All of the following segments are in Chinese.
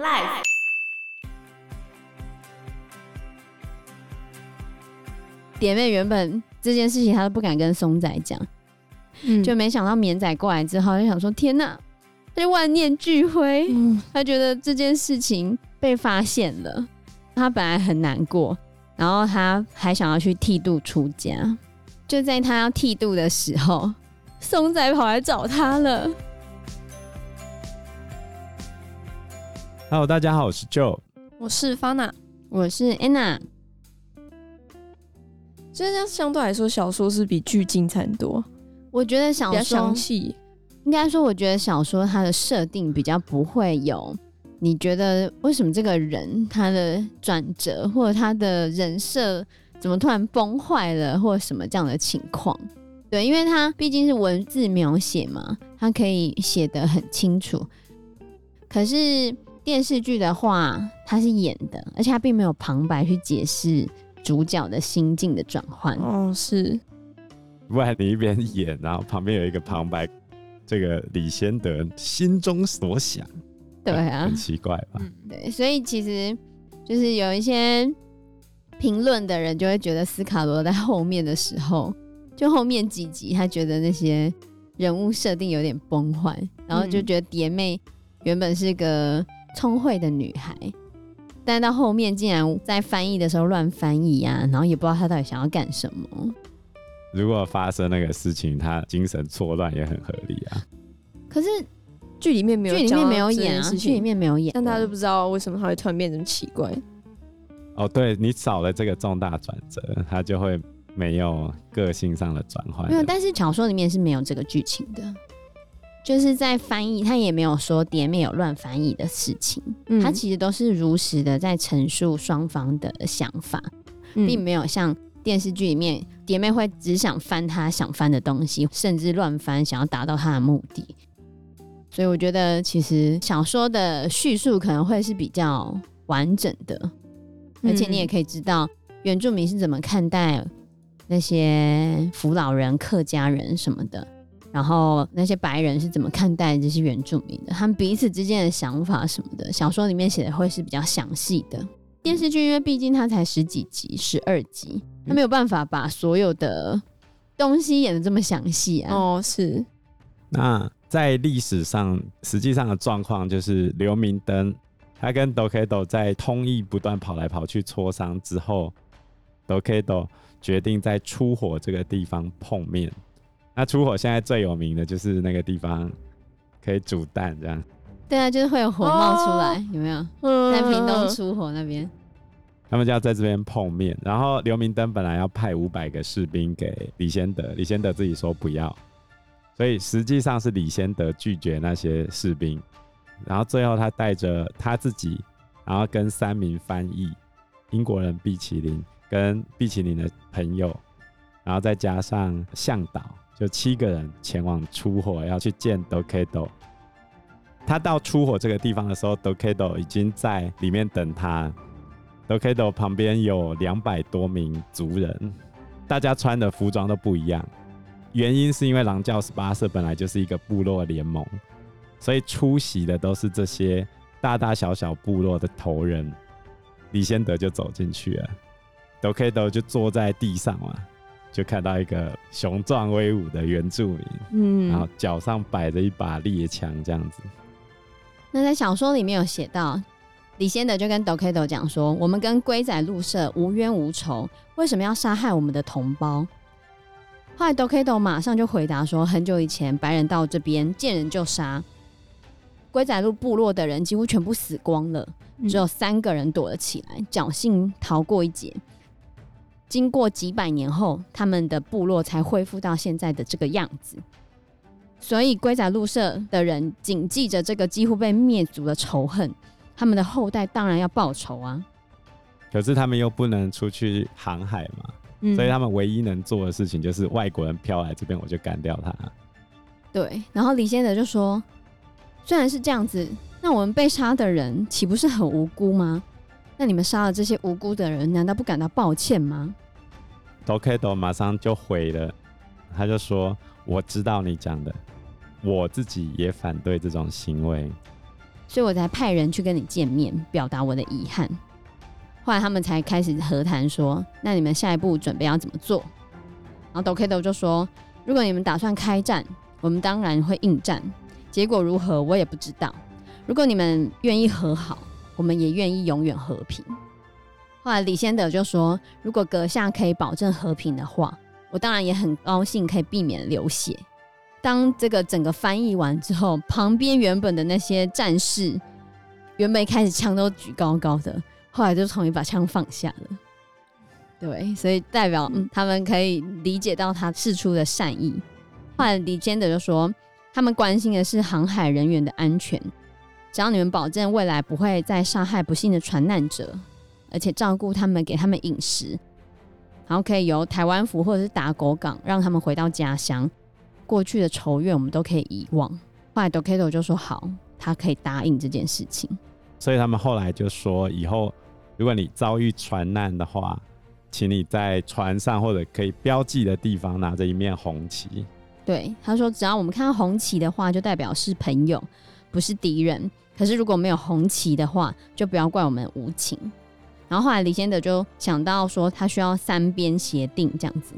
Life。蝶妹原本这件事情她都不敢跟松仔讲，嗯，就没想到绵仔过来之后，就想说天哪，他就万念俱灰，嗯，他觉得这件事情被发现了，他本来很难过，然后他还想要去剃度出家，就在他要剃度的时候，松仔跑来找他了。Hello，大家好，我是 Joe，我是 Fana，我是 Anna。其实这样相对来说，小说是比剧精彩很多。我觉得小说比较详细，应该说，我觉得小说它的设定比较不会有你觉得为什么这个人他的转折，或者他的人设怎么突然崩坏了，或者什么这样的情况。对，因为他毕竟是文字描写嘛，他可以写得很清楚。可是电视剧的话，它是演的，而且它并没有旁白去解释。主角的心境的转换哦，是。不然你一边演，然后旁边有一个旁白，这个李先德心中所想，对啊，很奇怪吧？嗯，对。所以其实就是有一些评论的人就会觉得斯卡罗在后面的时候，就后面几集他觉得那些人物设定有点崩坏，然后就觉得蝶妹原本是个聪慧的女孩。但到后面竟然在翻译的时候乱翻译啊，然后也不知道她到底想要干什么。如果发生那个事情，她精神错乱也很合理啊。可是剧里面没有，剧里面没有演啊，剧里面没有演，但大家都不知道为什么他会突然变成奇怪。哦，对，你少了这个重大转折，他就会没有个性上的转换。没有，但是小说里面是没有这个剧情的。就是在翻译，他也没有说蝶妹有乱翻译的事情，嗯，他其实都是如实的在陈述双方的想法，嗯，并没有像电视剧里面蝶妹会只想翻他想翻的东西，甚至乱翻，想要达到他的目的。所以我觉得，其实小说的叙述可能会是比较完整的，而且你也可以知道原住民是怎么看待那些扶老人、客家人什么的。然后那些白人是怎么看待这些原住民的？他们彼此之间的想法什么的，小说里面写的会是比较详细的。电视剧因为毕竟它才十几集，十二集，它没有办法把所有的东西演的这么详细啊。哦，是。那在历史上，实际上的状况就是刘明灯他跟 Dokedo 在通译不断跑来跑去磋商之后，Dokedo 决定在出火这个地方碰面。那出火现在最有名的就是那个地方可以煮蛋，这样。对啊，就是会有火冒出来，哦、有没有？在屏东出火那边，他们就要在这边碰面。然后刘明灯本来要派五百个士兵给李先德，李先德自己说不要，所以实际上是李先德拒绝那些士兵。然后最后他带着他自己，然后跟三名翻译，英国人毕奇林跟毕奇林的朋友，然后再加上向导。就七个人前往出火，要去见 Dokedo。他到出火这个地方的时候，Dokedo 已经在里面等他。Dokedo 旁边有两百多名族人，大家穿的服装都不一样。原因是因为狼教十八社本来就是一个部落联盟，所以出席的都是这些大大小小部落的头人。李先德就走进去了，Dokedo 就坐在地上了。就看到一个雄壮威武的原住民，嗯，然后脚上摆着一把猎枪，这样子。那在小说里面有写到，李先德就跟 Dokedo 讲说：“我们跟龟仔鹿社无冤无仇，为什么要杀害我们的同胞？”后来 Dokedo 马上就回答说：“很久以前，白人到这边见人就杀，龟仔鹿部落的人几乎全部死光了，只有三个人躲了起来，侥幸逃过一劫。”经过几百年后，他们的部落才恢复到现在的这个样子。所以龟仔鹿社的人谨记着这个几乎被灭族的仇恨，他们的后代当然要报仇啊。可是他们又不能出去航海嘛，嗯、所以他们唯一能做的事情就是外国人飘来这边，我就干掉他。对，然后李先生就说：“虽然是这样子，那我们被杀的人岂不是很无辜吗？”那你们杀了这些无辜的人，难道不感到抱歉吗？Dokedo 马上就回了，他就说：“我知道你讲的，我自己也反对这种行为。所以我才派人去跟你见面，表达我的遗憾。后来他们才开始和谈，说：“那你们下一步准备要怎么做？”然后 Dokedo 就说：“如果你们打算开战，我们当然会应战。结果如何，我也不知道。如果你们愿意和好，我们也愿意永远和平。”后来李先德就说：“如果阁下可以保证和平的话，我当然也很高兴可以避免流血。”当这个整个翻译完之后，旁边原本的那些战士，原本一开始枪都举高高的，后来就从一把枪放下了。对，所以代表嗯，他们可以理解到他释出的善意。后来李坚德就说，他们关心的是航海人员的安全，只要你们保证未来不会再杀害不幸的船难者，而且照顾他们，给他们饮食，然后可以由台湾府或者是打狗港让他们回到家乡。过去的仇怨我们都可以遗忘。后来 Dokedo 就说好，他可以答应这件事情。所以他们后来就说，以后如果你遭遇船难的话，请你在船上或者可以标记的地方拿着一面红旗。对，他说只要我们看到红旗的话，就代表是朋友，不是敌人。可是如果没有红旗的话，就不要怪我们无情。然后后来李仙得就想到说，他需要三边协定这样子。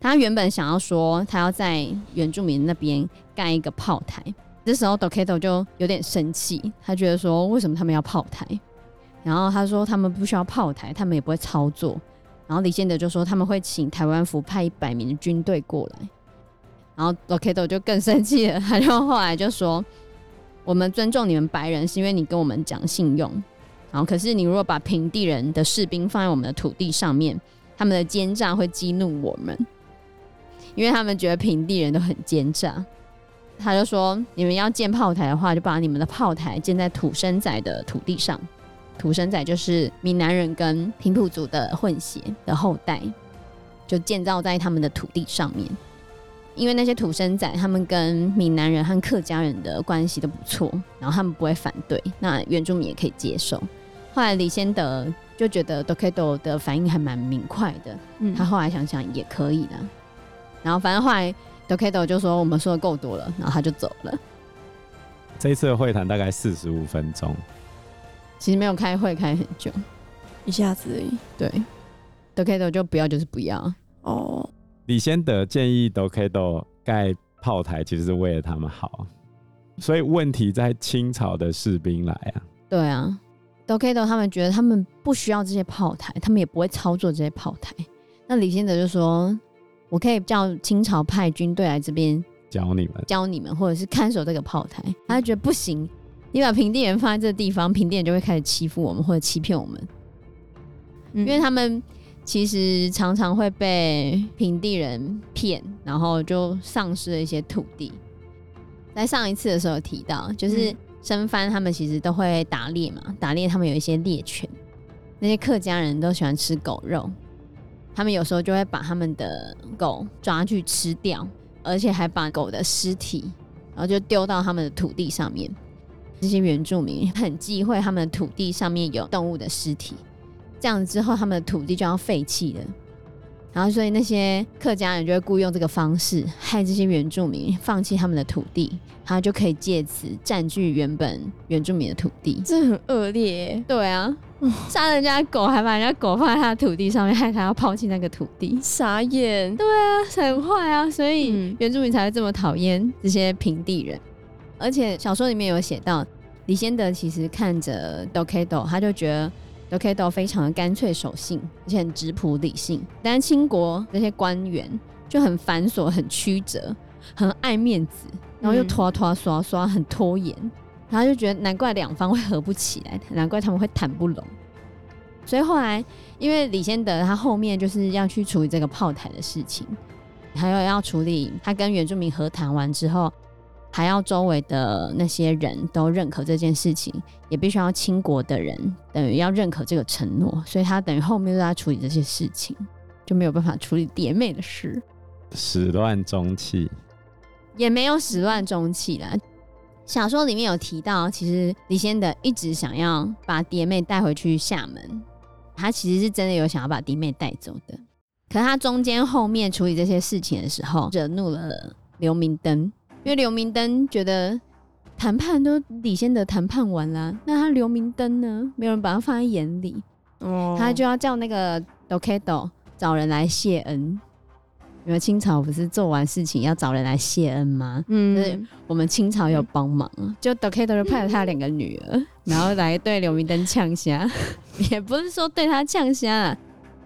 他原本想要说，他要在原住民那边盖一个炮台。这时候 DOKETO 就有点生气，他觉得说，为什么他们要炮台？然后他说，他们不需要炮台，他们也不会操作。然后李仙得就说，他们会请台湾府派一百名的军队过来。然后 DOKETO 就更生气了，他就后来就说，我们尊重你们白人，是因为你跟我们讲信用。然后可是你如果把平地人的士兵放在我们的土地上面，他们的奸诈会激怒我们。因为他们觉得平地人都很奸诈，他就说：“你们要建炮台的话，就把你们的炮台建在土生仔的土地上。土生仔就是闽南人跟平埔族的混血的后代，就建造在他们的土地上面。因为那些土生仔，他们跟闽南人和客家人的关系都不错，然后他们不会反对，那原住民也可以接受。后来李先德就觉得 Dokado 的反应还蛮明快的，嗯，他后来想想也可以的。”然后反正后来 Dokado 就说我们说的够多了，然后他就走了。这一次的会谈大概四十五分钟，其实没有开会开很久，一下子而已。对，Dokado 就不要就是不要哦。李先德建议 Dokedo 盖炮台，其实是为了他们好，所以问题在清朝的士兵来啊。对啊，Dokedo 他们觉得他们不需要这些炮台，他们也不会操作这些炮台。那李先德就说。我可以叫清朝派军队来这边教你们，教你们，或者是看守这个炮台。他就觉得不行，你把平地人放在这个地方，平地人就会开始欺负我们或者欺骗我们，嗯，因为他们其实常常会被平地人骗，然后就丧失了一些土地。在上一次的时候提到，就是生番他们其实都会打猎嘛，打猎他们有一些猎犬，那些客家人都喜欢吃狗肉。他们有时候就会把他们的狗抓去吃掉，而且还把狗的尸体，然后就丢到他们的土地上面。这些原住民很忌讳他们的土地上面有动物的尸体，这样子之后他们的土地就要废弃了。然后所以那些客家人就会雇用这个方式，害这些原住民放弃他们的土地，他就可以借此占据原本原住民的土地。这很恶劣。对啊。杀人家狗，还把人家狗放在他的土地上面，害他要抛弃那个土地，傻眼。对啊，很坏啊，所以原住民才会这么讨厌这些平地人。而且小说里面有写到，李先德其实看着 Dokedo，他就觉得 Dokedo 非常的干脆守信，而且很质朴理性。但是清国那些官员就很繁琐、很曲折、很爱面子，然后又拖拖刷刷，很拖延。然后就觉得难怪两方会合不起来，难怪他们会谈不拢。所以后来，因为李先德他后面就是要去处理这个炮台的事情，还有要处理他跟原住民和谈完之后，还要周围的那些人都认可这件事情，也必须要清国的人等于要认可这个承诺，所以他等于后面都在处理这些事情，就没有办法处理蝶妹的事，始乱终弃，也没有始乱终弃啦。小说里面有提到，其实李先德一直想要把蝶妹带回去厦门，他其实是真的有想要把蝶妹带走的。可是他中间后面处理这些事情的时候，惹怒了刘明灯，因为刘明灯觉得谈判都李先德谈判完了，那他刘明灯呢？没有人把他放在眼里，哦，他就要叫那个 Dokedo 找人来谢恩。因为清朝不是做完事情要找人来谢恩吗？嗯，就是我们清朝有帮忙，就 Dokedo 就派了他两个女儿，然后来对刘明灯呛虾，也不是说对他呛虾，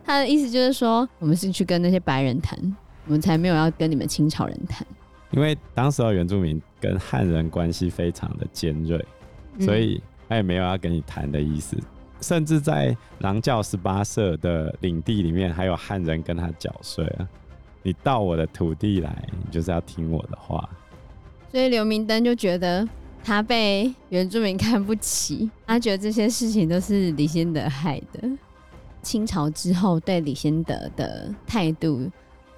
他的意思就是说，我们是去跟那些白人谈，我们才没有要跟你们清朝人谈。因为当时的原住民跟汉人关系非常的尖锐，所以他也没有要跟你谈的意思，甚至在狼教十八社的领地里面，还有汉人跟他缴税啊。你到我的土地来，你就是要听我的话。所以刘明灯就觉得他被原住民看不起，他觉得这些事情都是李先德害的。清朝之后对李先德的态度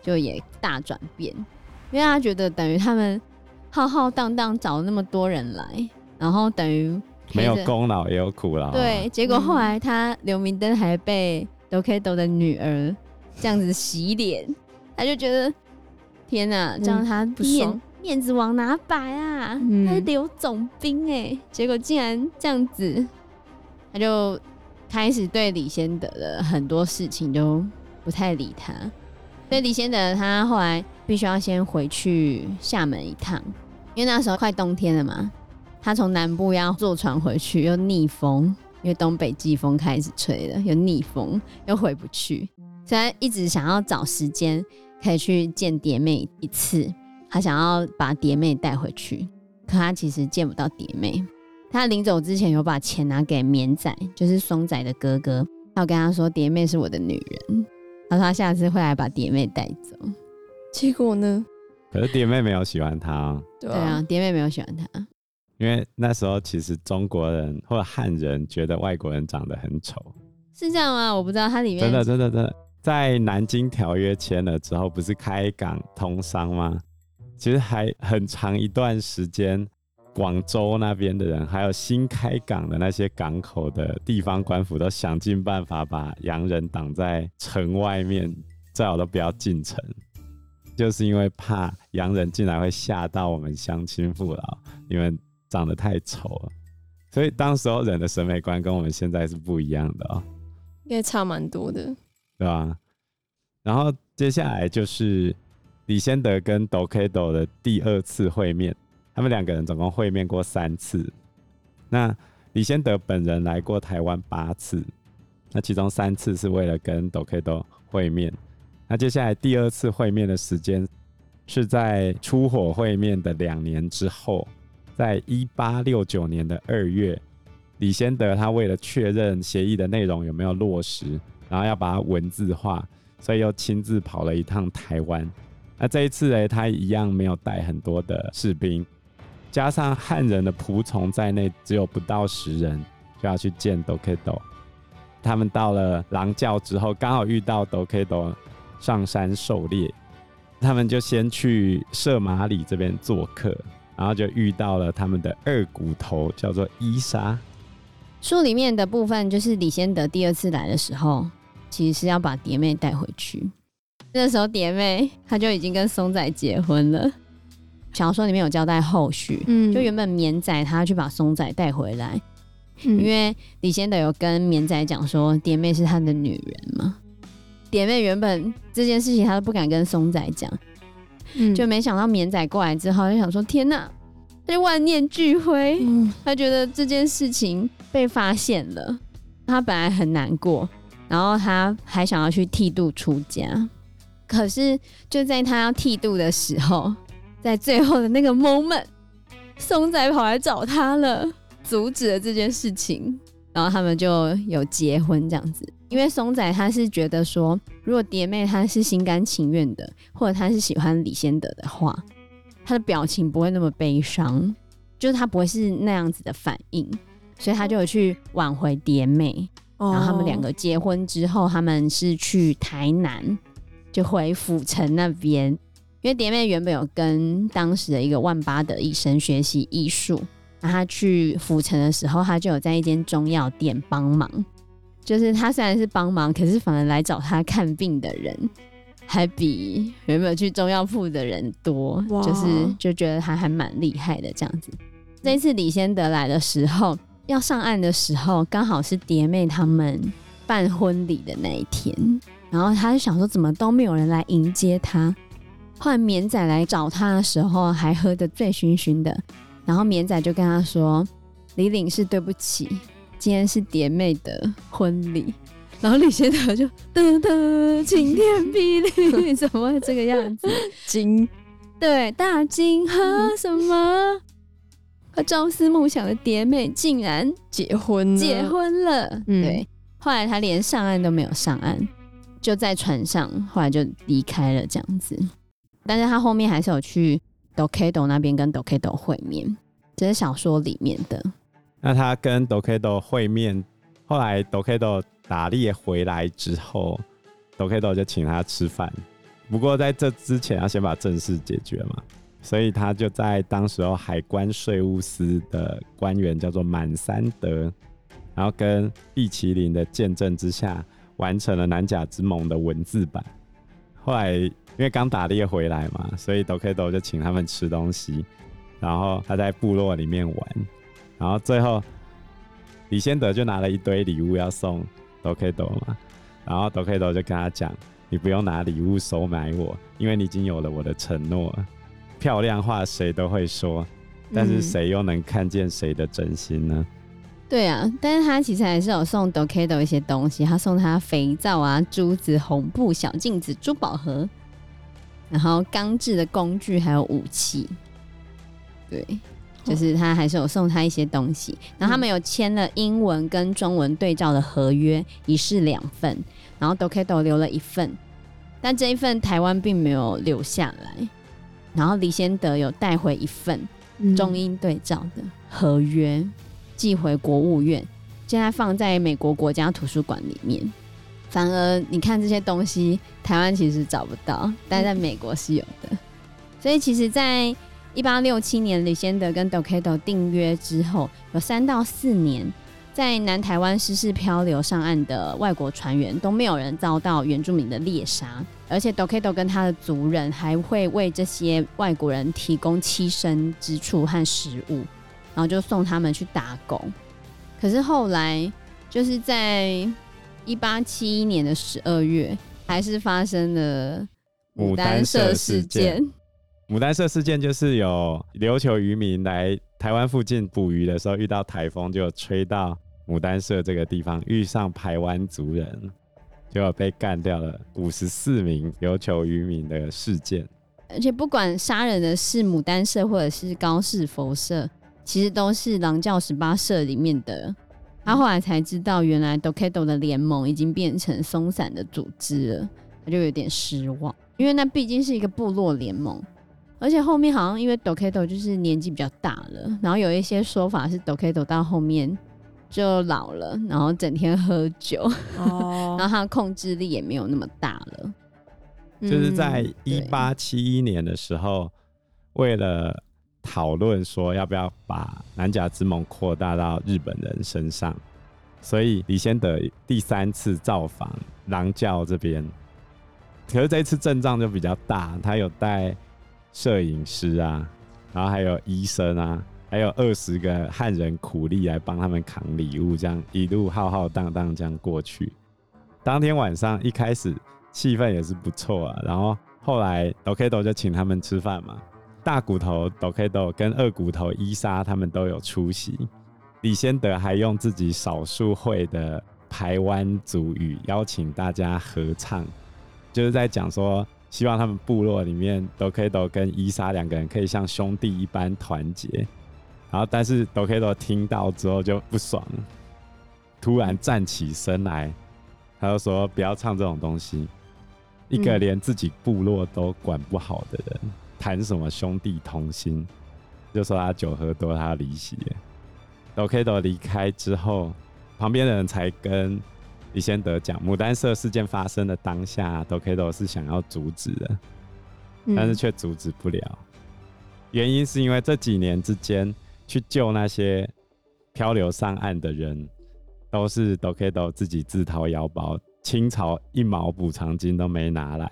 就也大转变，因为他觉得等于他们浩浩荡荡找了那么多人来，然后等于没有功劳也有苦劳。对，结果后来他刘明灯还被 Dokedo 的女儿这样子洗脸。他就觉得天哪，这样他面、嗯、面子往哪摆啊？嗯、他是刘总兵哎，结果竟然这样子，他就开始对李先德的很多事情都不太理他。所以李先德他后来必须要先回去厦门一趟，因为那时候快冬天了嘛。他从南部要坐船回去，又逆风，因为东北季风开始吹了，又逆风，又回不去。所以他一直想要找时间可以去见蝶妹一次，他想要把蝶妹带回去，可他其实见不到蝶妹。他临走之前有把钱拿给绵仔，就是松仔的哥哥，他有跟他说蝶妹是我的女人，他说他下次会来把蝶妹带走。结果呢？可是蝶妹没有喜欢他。对啊，蝶妹没有喜欢他，因为那时候其实中国人或者汉人觉得外国人长得很丑，是这样吗？我不知道，它里面真的真的真的。在南京条约签了之后，不是开港通商吗？其实还很长一段时间，广州那边的人，还有新开港的那些港口的地方官府，都想尽办法把洋人挡在城外面，最好都不要进城，就是因为怕洋人进来会吓到我们乡亲父老，因为长得太丑了。所以当时候人的审美观跟我们现在是不一样的哦，应该差蛮多的。对吧？然后接下来就是李先德跟 Dokedo 的第二次会面，他们两个人总共会面过三次。那李先德本人来过台湾八次，那其中三次是为了跟 Dokedo 会面。那接下来第二次会面的时间是在出火会面的两年之后，在一八六九年的二月，李仙得他为了确认协议的内容有没有落实。然后要把它文字化，所以又亲自跑了一趟台湾。那这一次呢，他一样没有带很多的士兵，加上汉人的仆从在内，只有不到十人，就要去见 Dokedo。他们到了狼教之后，刚好遇到 Dokedo 上山狩猎，他们就先去射马里这边做客，然后就遇到了他们的二骨头，叫做伊莎。书里面的部分就是李先德第二次来的时候。其实是要把蝶妹带回去。那时候蝶妹她就已经跟松仔结婚了。小说里面有交代后续，嗯，就原本绵仔他要去把松仔带回来，嗯，因为李先德有跟绵仔讲说蝶妹是他的女人嘛。蝶妹原本这件事情她都不敢跟松仔讲，嗯，就没想到绵仔过来之后就想说天哪，他就万念俱灰，嗯，他觉得这件事情被发现了，他本来很难过。然后他还想要去剃度出家，可是就在他要剃度的时候，在最后的那个 moment，松仔跑来找他了，阻止了这件事情，然后他们就有结婚这样子。因为松仔他是觉得说，如果蝶妹她是心甘情愿的，或者她是喜欢李先德的话，她的表情不会那么悲伤，就是她不会是那样子的反应，所以他就有去挽回蝶妹。然后他们两个结婚之后，他们是去台南，就回府城那边，因为蝶妹原本有跟当时的一个万八的医生学习医术，他去府城的时候，他就有在一间中药店帮忙。就是他虽然是帮忙，可是反而来找他看病的人还比原本去中药铺的人多，就是就觉得他还蛮厉害的这样子。这一次李先德来的时候，要上岸的时候，刚好是蝶妹他们办婚礼的那一天，然后他就想说，怎么都没有人来迎接他。后来绵仔来找他的时候，还喝得醉醺醺的，然后绵仔就跟他说：“李领事，对不起，今天是蝶妹的婚礼。”然后李先德就噔噔，晴天霹雳，怎么会这个样子？惊，对，大惊和什么？和朝思暮想的蝶妹竟然结婚了，结婚了。嗯、对，后来他连上岸都没有上岸，就在船上，后来就离开了这样子。但是他后面还是有去 Dokedo 那边跟 Dokedo 会面，这是小说里面的。那他跟 Dokedo 会面，后来 Dokedo 打猎回来之后，Dokedo 就请他吃饭。不过在这之前要先把正事解决嘛，所以他就在当时候海关税务司的官员叫做满三德，然后跟毕麒麟的见证之下，完成了南甲之盟的文字版。后来。因为刚打猎回来嘛，所以 Dokedo 就请他们吃东西，然后他在部落里面玩，然后最后李先德就拿了一堆礼物要送 Dokedo 嘛，然后 Dokedo 就跟他讲：“你不用拿礼物收买我，因为你已经有了我的承诺。漂亮话谁都会说，但是谁又能看见谁的真心呢？”对啊，但是他其实还是有送 Dokedo 一些东西，他送他肥皂啊、珠子、红布、小镜子、珠宝盒。然后钢制的工具还有武器，对，就是他还是有送他一些东西。然后他们有签了英文跟中文对照的合约，一式两份。然后 Dokedo 留了一份，但这一份台湾并没有留下来。然后李先德有带回一份中英对照的合约，寄回国务院，现在放在美国国家图书馆里面。反而你看这些东西，台湾其实找不到，但在美国是有的。所以其实，在一八六七年，李仙德跟 Dokedo 订约之后，有三到四年，在南台湾失事漂流上岸的外国船员都没有人遭到原住民的猎杀，而且 Dokedo 跟他的族人还会为这些外国人提供栖身之处和食物，然后就送他们去打工。可是后来就是在一八七一年的十二月，还是发生了牡丹社事件。牡丹社事件就是有琉球渔民来台湾附近捕鱼的时候，遇到台风，就吹到牡丹社这个地方，遇上台湾族人，就被干掉了五十四名琉球渔民的事件。而且不管杀人的是牡丹社或者是高士佛社，其实都是狼教十八社里面的。他后来才知道，原来 Dokedo 的联盟已经变成松散的组织了，他就有点失望，因为那毕竟是一个部落联盟，而且后面好像因为 Dokedo 就是年纪比较大了，然后有一些说法是 Dokedo 到后面就老了，然后整天喝酒，哦、然后他的控制力也没有那么大了。就是在一八七一年的时候，为了讨论说要不要把南甲之盟扩大到日本人身上，所以李仙得第三次造访狼教这边。可是这一次阵仗就比较大，他有带摄影师啊，然后还有医生啊，还有二十个汉人苦力来帮他们扛礼物，这样一路浩浩荡荡这样过去。当天晚上一开始气氛也是不错啊，然后后来 Dokedo 就请他们吃饭嘛。大骨头 Dokedo 跟二骨头伊莎他们都有出席。李先德还用自己少数会的台湾族语邀请大家合唱，就是在讲说希望他们部落里面 Dokedo 跟伊莎两个人可以像兄弟一般团结。然后，但是 Dokedo 听到之后就不爽，突然站起身来，他就说不要唱这种东西，一个连自己部落都管不好的人。嗯谈什么兄弟同心？就说他酒喝多，他要离席。Dokedo 离开之后，旁边的人才跟李先德讲，牡丹社事件发生的当下，Dokedo 是想要阻止的，但是却阻止不了。嗯、原因是因为这几年之间去救那些漂流上岸的人，都是 Dokedo 自己自掏腰包，清朝一毛补偿金都没拿来。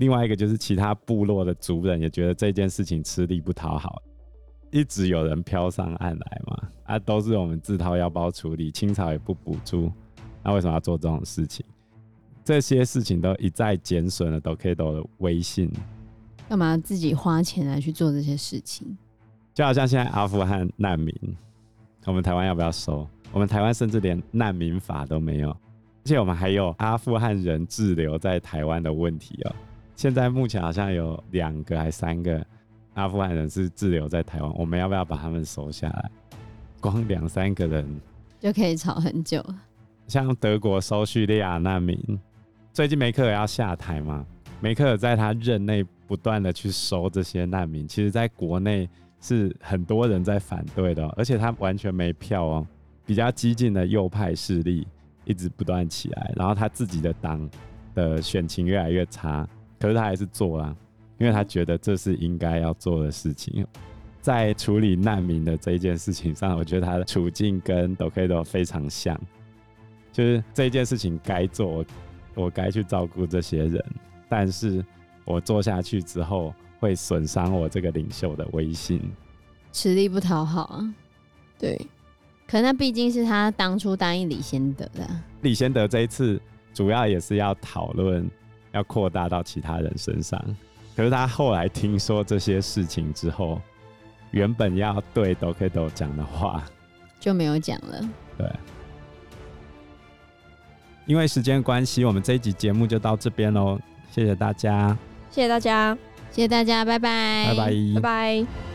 另外一个就是其他部落的族人也觉得这件事情吃力不讨好，一直有人飘上岸来嘛，啊，都是我们自掏腰包处理，清朝也不补助，那为什么要做这种事情？这些事情都一再减损了 Dokedo 的威信。干嘛自己花钱来去做这些事情？就好像现在阿富汗难民，我们台湾要不要收？我们台湾甚至连难民法都没有，而且我们还有阿富汗人滞留在台湾的问题哦。现在目前好像有两个还三个阿富汗人是滞留在台湾，我们要不要把他们收下来？光两三个人就可以吵很久。像德国收叙利亚难民，最近梅克尔要下台嘛？梅克尔在他任内不断的去收这些难民，其实在国内是很多人在反对的，而且他完全没票哦。比较激进的右派势力一直不断起来，然后他自己的党的选情越来越差，可是他还是做了，因为他觉得这是应该要做的事情。在处理难民的这一件事情上，我觉得他的处境跟 Dokedo 非常像，就是这一件事情该做，我该去照顾这些人，但是我做下去之后会损伤我这个领袖的威信，吃力不讨好啊，对。可那毕竟是他当初答应李先德的。李先德这一次主要也是要讨论，要扩大到其他人身上。可是他后来听说这些事情之后，原本要对 Dokedo 讲的话就没有讲了。对，因为时间关系，我们这一集节目就到这边喽。谢谢大家，谢谢大家，谢谢大家，拜拜，拜拜，拜拜。